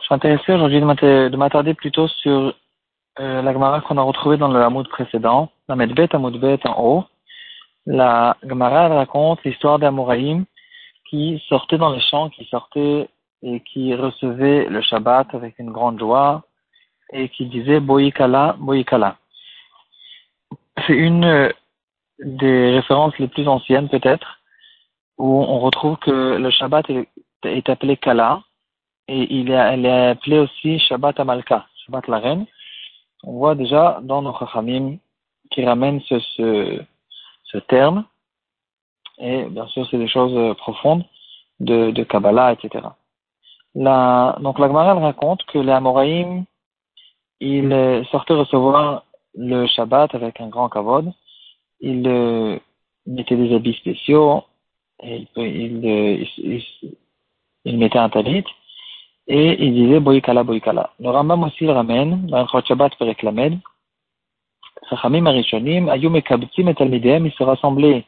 Je suis intéressé aujourd'hui de m'attarder plutôt sur euh, la Gemara qu'on a retrouvée dans le Hamoud précédent, la Medbet Hamoudbet en haut. La Gemara raconte l'histoire d'Amoraïm qui sortait dans les champs, qui sortait et qui recevait le Shabbat avec une grande joie et qui disait Boïkala, Boïkala. C'est une euh, des références les plus anciennes peut-être où on retrouve que le Shabbat est, appelé Kala, et il est, elle est appelée aussi Shabbat Amalka, Shabbat la reine. On voit déjà dans nos Chachamim qui ramènent ce, ce, ce, terme, et bien sûr c'est des choses profondes de, de Kabbalah, etc. La, donc la Gemara raconte que les Amoraïm, ils sortaient recevoir le Shabbat avec un grand kavod, ils mettaient des habits spéciaux, et il, il, il, mettait un talit, et il disait Boïkala, Boïkala. Le Rambam aussi le ramène, dans le Shabbat Perek Lamed, Chachamim Arishonim, Ayum et Kabtzim et Talmidem, ils se rassemblaient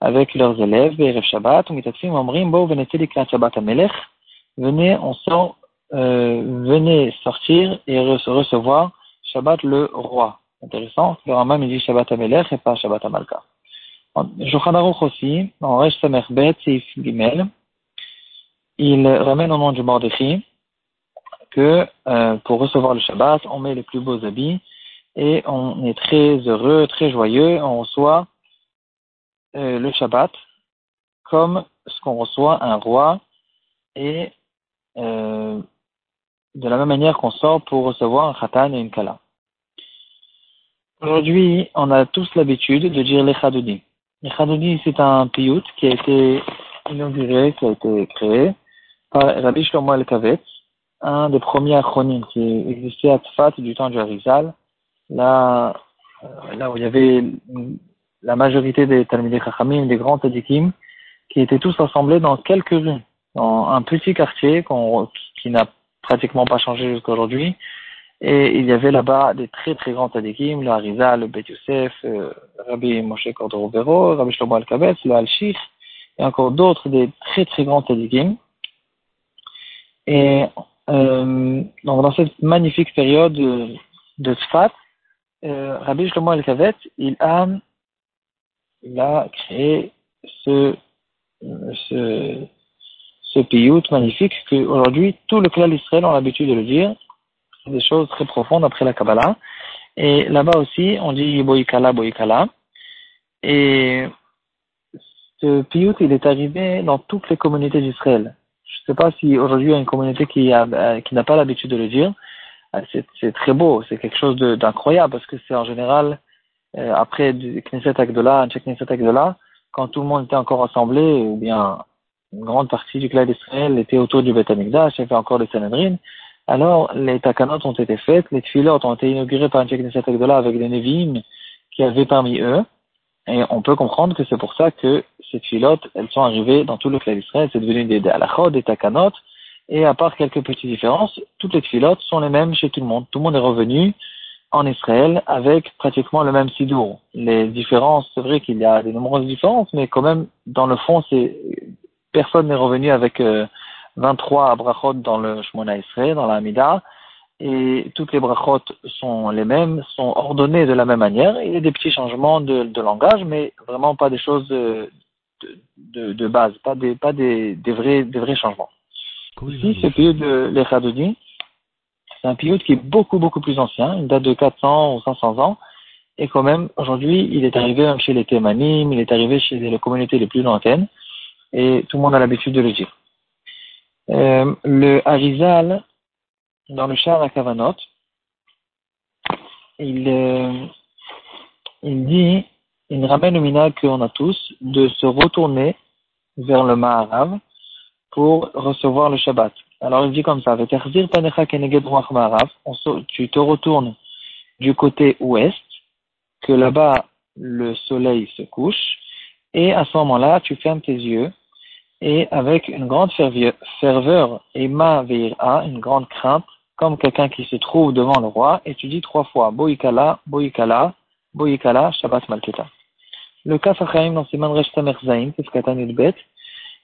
avec leurs élèves, et Shabbat, Mitatfim, Omrim, Bo, venez Likrat Shabbat Amelech, venez, on sort, euh, venez sortir et recevoir Shabbat le roi. Intéressant, le Rambam il dit Shabbat Amelech et pas Shabbat Amalka. Shulchan aussi, en Resh Samer Bet, Gimel, il ramène au nom du Mordechai que euh, pour recevoir le Shabbat, on met les plus beaux habits et on est très heureux, très joyeux, on reçoit euh, le Shabbat comme ce qu'on reçoit un roi et euh, de la même manière qu'on sort pour recevoir un khatan et une kala. Aujourd'hui, on a tous l'habitude de dire les chadoudi. Le c'est un piyut qui a été inauguré, qui a été créé par Rabbi Shlomo El-Kavetz, un des premiers acronymes qui existait à Tfat du temps du Harizal, là, euh, là où il y avait la majorité des Talmidei Chachamim, des grands tzadikim, qui étaient tous rassemblés dans quelques rues, dans un petit quartier qui n'a pratiquement pas changé jusqu'à aujourd'hui, et il y avait là-bas des très très grands tzadikim, le Harizal, le Bet Yosef, euh, Rabbi Moshe Cordero Rabbi Shlomo Al-Kabetz, le Al-Shich, et encore d'autres des très très grands tzadikim. Et euh, donc dans cette magnifique période de, de Tzfat, euh, Rabbi Shlomo Al-Kabetz, il a, il a créé ce, ce, ce piyut magnifique que aujourd'hui tout le clan d'Israël ont l'habitude de le dire, des choses très profondes après la Kabbalah. Et là-bas aussi, on dit Boïkala, Boïkala. Et ce piyut, il est arrivé dans toutes les communautés d'Israël. Je ne sais pas si aujourd'hui il y a une communauté qui a, euh, qui n'a pas l'habitude de le dire. Euh, c'est très beau, c'est quelque chose d'incroyable parce que c'est en général, euh, après du Knesset Agdola, Knesset Agdola, quand tout le monde était encore assemblé, ou bien une grande partie du clan d'Israël était autour du Beth Amikdash, il y avait encore le Sanhedrin, alors, les takanot ont été faites, les tfilot ont été inaugurés par un Knesset Agdola avec des Nevi'im qui avaient parmi eux. Et on peut comprendre que c'est pour ça que ces tfilot, elles sont arrivées dans tout le clan d'Israël. C'est devenu des, des des takanot. Et à part quelques petites différences, toutes les tfilot sont les mêmes chez tout le monde. Tout le monde est revenu en Israël avec pratiquement le même sidour. Les différences, c'est vrai qu'il y a de nombreuses différences, mais quand même, dans le fond, c'est personne n'est revenu avec euh, 23 brachot dans le Shmona Israël, dans la Hamida, et toutes les brachot sont les mêmes, sont ordonnées de la même manière. Il y a des petits changements de, de langage, mais vraiment pas des choses de, de, de base, pas des, pas des, des, vrais, des vrais changements. Ici, ce période de l'Echadodi, c'est un période qui est beaucoup, beaucoup plus ancien, une date de 400 ou 500 ans, et quand même, aujourd'hui, il est arrivé même chez les Thémanim, il est arrivé chez les communautés les plus lointaines, et tout le monde a l'habitude de le dire. Le Harizal, dans le char à Kavanot, il, euh, il dit, il ramène le minag qu'on a tous de se retourner vers le Maharav pour recevoir le Shabbat. Alors il dit comme ça, tu te retournes du côté ouest, que là-bas le soleil se couche, et à ce moment-là, tu fermes tes yeux et avec une grande ferveur, et ma veira, une grande crainte, comme quelqu'un qui se trouve devant le roi, et tu dis trois fois, Boïkala, Boïkala, Boïkala, Shabbat Malketa. Le Kaf dans Siman Reshtamer Zain, c'est ce bet,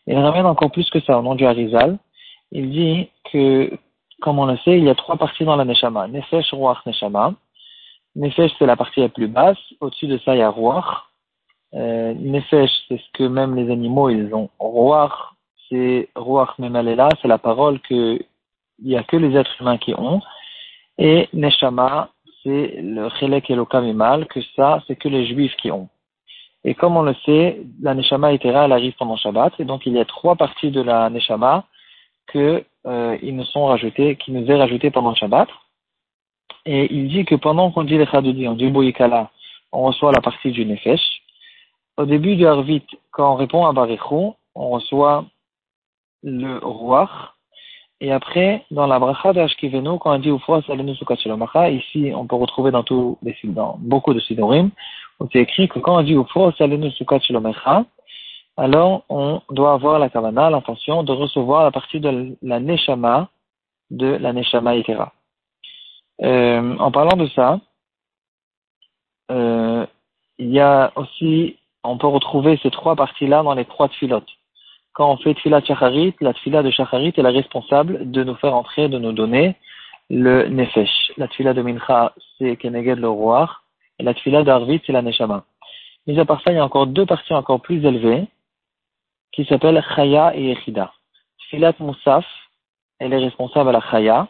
Il ramène encore plus que ça au nom du Harizal. Il dit que, comme on le sait, il y a trois parties dans la Neshama. Nefesh, Ruach, Neshama. Nefesh, c'est la partie la plus basse. Au-dessus de ça, il y a Ruach. Euh, Nefesh, c'est ce que même les animaux, ils ont. Ruach, c'est Ruach Memalela, c'est la parole que il n'y a que les êtres humains qui ont. Et Neshama, c'est le Chelek Eloka que ça, c'est que les juifs qui ont. Et comme on le sait, la Neshama Etera, elle arrive pendant Shabbat, et donc il y a trois parties de la Neshama que euh, ils nous sont rajoutés, qui nous est rajouté pendant Shabbat. Et il dit que pendant qu'on dit les Chadoudi, on dit Boïkala, on reçoit la partie du Nefesh. Au début du Harvit, quand on répond à Barichou, on reçoit le Ruach, et après, dans la bracha de quand on dit Ufros Alenu Sukat ici, on peut retrouver dans, tous les, dans beaucoup de sidorim, où c'est écrit que quand on dit Ufros Alenu Sukat alors on doit avoir la kavana, l'intention de recevoir la partie de la neshama, de la neshama itera. Euh, en parlant de ça, euh, il y a aussi, on peut retrouver ces trois parties-là dans les trois filotes quand on fait Tfilat Shacharit, la Tfilat de Shacharit est la responsable de nous faire entrer, de nous donner le Nefesh. La Tfilat de Mincha, c'est Keneged le roi, et la Tfilat d'Arvit, c'est la Neshama. Mais à part ça, il y a encore deux parties encore plus élevées, qui s'appellent Chaya et Yechida. Tfilat Moussaf, elle est responsable à la Chaya,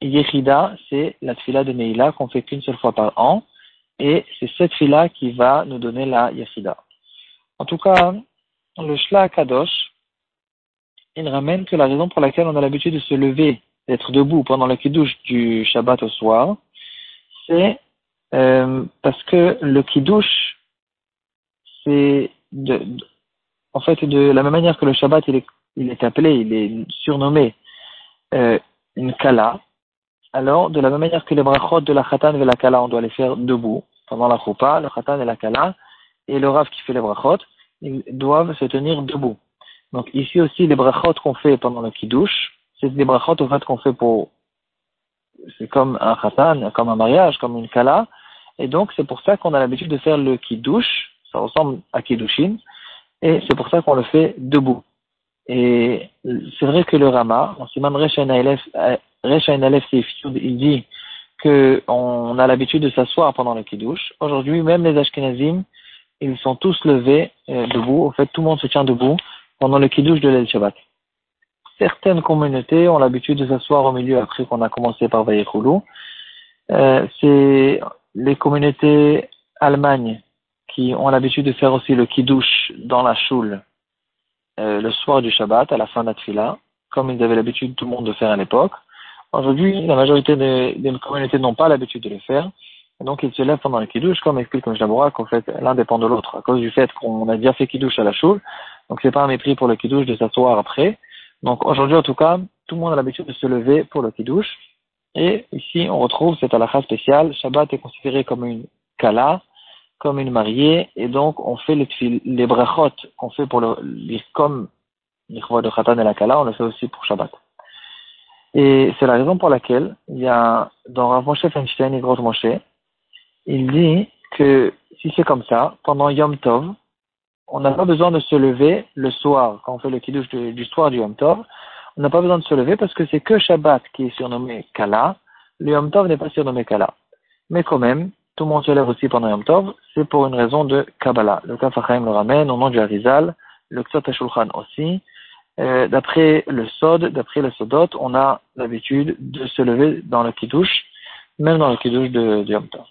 et Yechida, c'est la Tfilat de Neila qu'on fait qu'une seule fois par an, et c'est cette Tfilat qui va nous donner la Yechida. En tout cas, le Shla Kadosh, il ramène que la raison pour laquelle on a l'habitude de se lever, d'être debout pendant le kiddush du Shabbat au soir, c'est euh, parce que le kiddush, c'est de, en fait de la même manière que le Shabbat il est, il est appelé, il est surnommé euh, une kala. Alors, de la même manière que les brachot de la khatan et la kala, on doit les faire debout pendant la choupa, le khatan et la kala, et le rav qui fait les brachot, ils doivent se tenir debout. Donc ici aussi, les brachot qu'on fait pendant le kiddush, c'est des brachot au fait qu'on fait pour, c'est comme un khatan, comme un mariage, comme une kala, et donc c'est pour ça qu'on a l'habitude de faire le kiddush, ça ressemble à kiddushin, et c'est pour ça qu'on le fait debout. Et c'est vrai que le Rama, en Siman Rechain Aleph il dit qu'on a l'habitude de s'asseoir pendant le kiddush. Aujourd'hui, même les Ashkenazim, ils sont tous levés euh, debout. En fait, tout le monde se tient debout pendant le kiddush de l'El Shabbat. Certaines communautés ont l'habitude de s'asseoir au milieu après qu'on a commencé par Vayechoulou. Euh, c'est les communautés Allemagne qui ont l'habitude de faire aussi le kiddush dans la choule euh, le soir du Shabbat, à la fin de la tfila, comme ils avaient l'habitude tout le monde de faire à l'époque. Aujourd'hui, la majorité des, communautés n'ont pas l'habitude de le faire. Donc, ils se lèvent pendant le kiddush, comme explique comme je qu'en fait, l'un dépend de l'autre. À cause du fait qu'on a déjà fait kiddush à la choule, donc c'est pas un mépris pour le kiddush de s'asseoir après. Donc aujourd'hui en tout cas, tout le monde a l'habitude de se lever pour le kiddush. Et ici on retrouve cette halakha spéciale. Shabbat est considéré comme une kala, comme une mariée, et donc on fait les, les brachot qu'on fait pour le, comme l'ikva de Khatan et la kala, on le fait aussi pour Shabbat. Et c'est la raison pour laquelle il y a dans Rav Moshe Feinstein et Gross Moshe, il dit que si c'est comme ça, pendant Yom Tov, on n'a pas besoin de se lever le soir, quand on fait le kiddush du, soir du Yom Tov. On n'a pas besoin de se lever parce que c'est que Shabbat qui est surnommé Kala. Le Yom Tov n'est pas surnommé Kala. Mais quand même, tout le monde se lève aussi pendant Yom Tov, c'est pour une raison de Kabbalah. Le Kafachaim le ramène au nom du Harizal, le Ksot HaShulchan aussi. Euh, d'après le Sod, d'après le Sodot, on a l'habitude de se lever dans le Kiddush, même dans le Kiddush de, de Yom Tov.